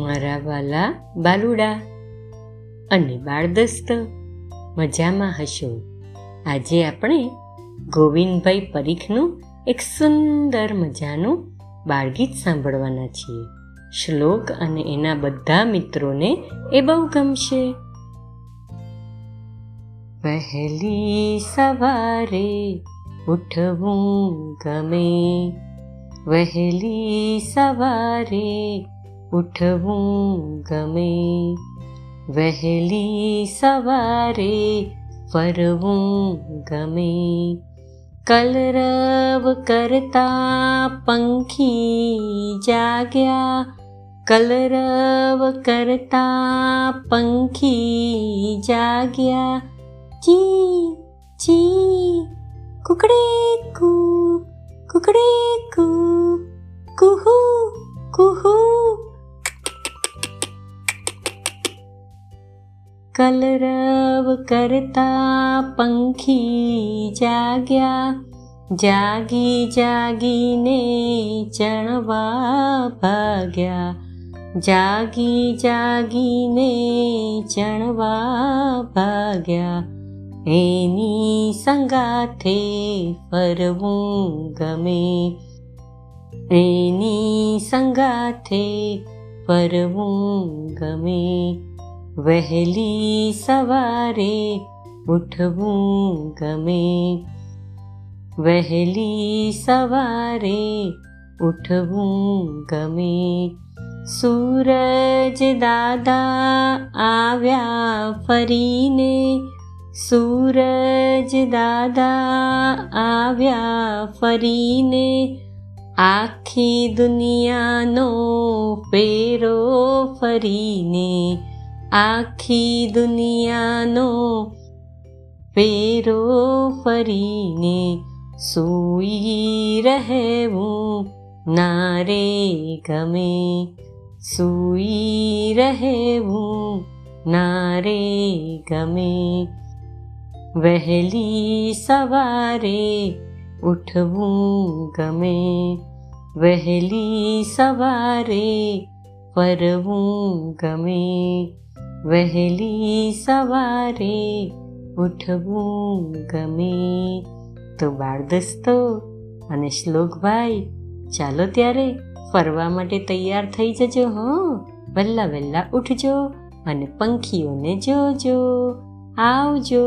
મારા વાલા બાલુડા અને બાળદસ્ત મજામાં હશો? આજે આપણે ગોવિંદભાઈ પરીખનું એક સુંદર મજાનું બાળગીત સાંભળવાના છીએ. શ્લોક અને એના બધા મિત્રોને એ બહુ ગમશે. વહેલી સવારે ઉઠવું ગમે. વહેલી સવારે उठवूँ गमे वहली सवारे फरवूँ गमे कलरव करता पंखी जाग्या। कलरव करता पंखी जाग्या। ची ची, कुकड़ी। કલરવ કરતા પંખી જાગ્યા જાગી જાગીને ચણવા ભાગ્યા જાગી જાગીને ચણવા ભાગ્યા એની સંગાથે ફરવું ગમે એની સંગાથે ફરવું ગમે વહેલી સવારે ઉઠવું ગમે. વહેલી સવારે ઉઠવું ગમે. સૂરજ દાદા આવ્યા ફરીને. સૂરજ દાદા આવ્યા ફરીને. આખી દુનિયાનો ફેરો ફરીને. આખી દુનિયાનો ફેરો ફરીને સૂઈ રહેવું નારે ગમે સૂઈ રહેવું નારે ગમે વહેલી સવારે ઉઠવું ગમે વહેલી સવારે ફરવું ગમે વહેલી સવારે ઉઠવું ગમે. તો બાળ દોસ્તો અને શ્લોકભાઈ, ચાલો ત્યારે ફરવા માટે તૈયાર થઈ જજો, હં. વહેલા વહેલા ઉઠજો અને પંખીઓને જોજો. આવજો.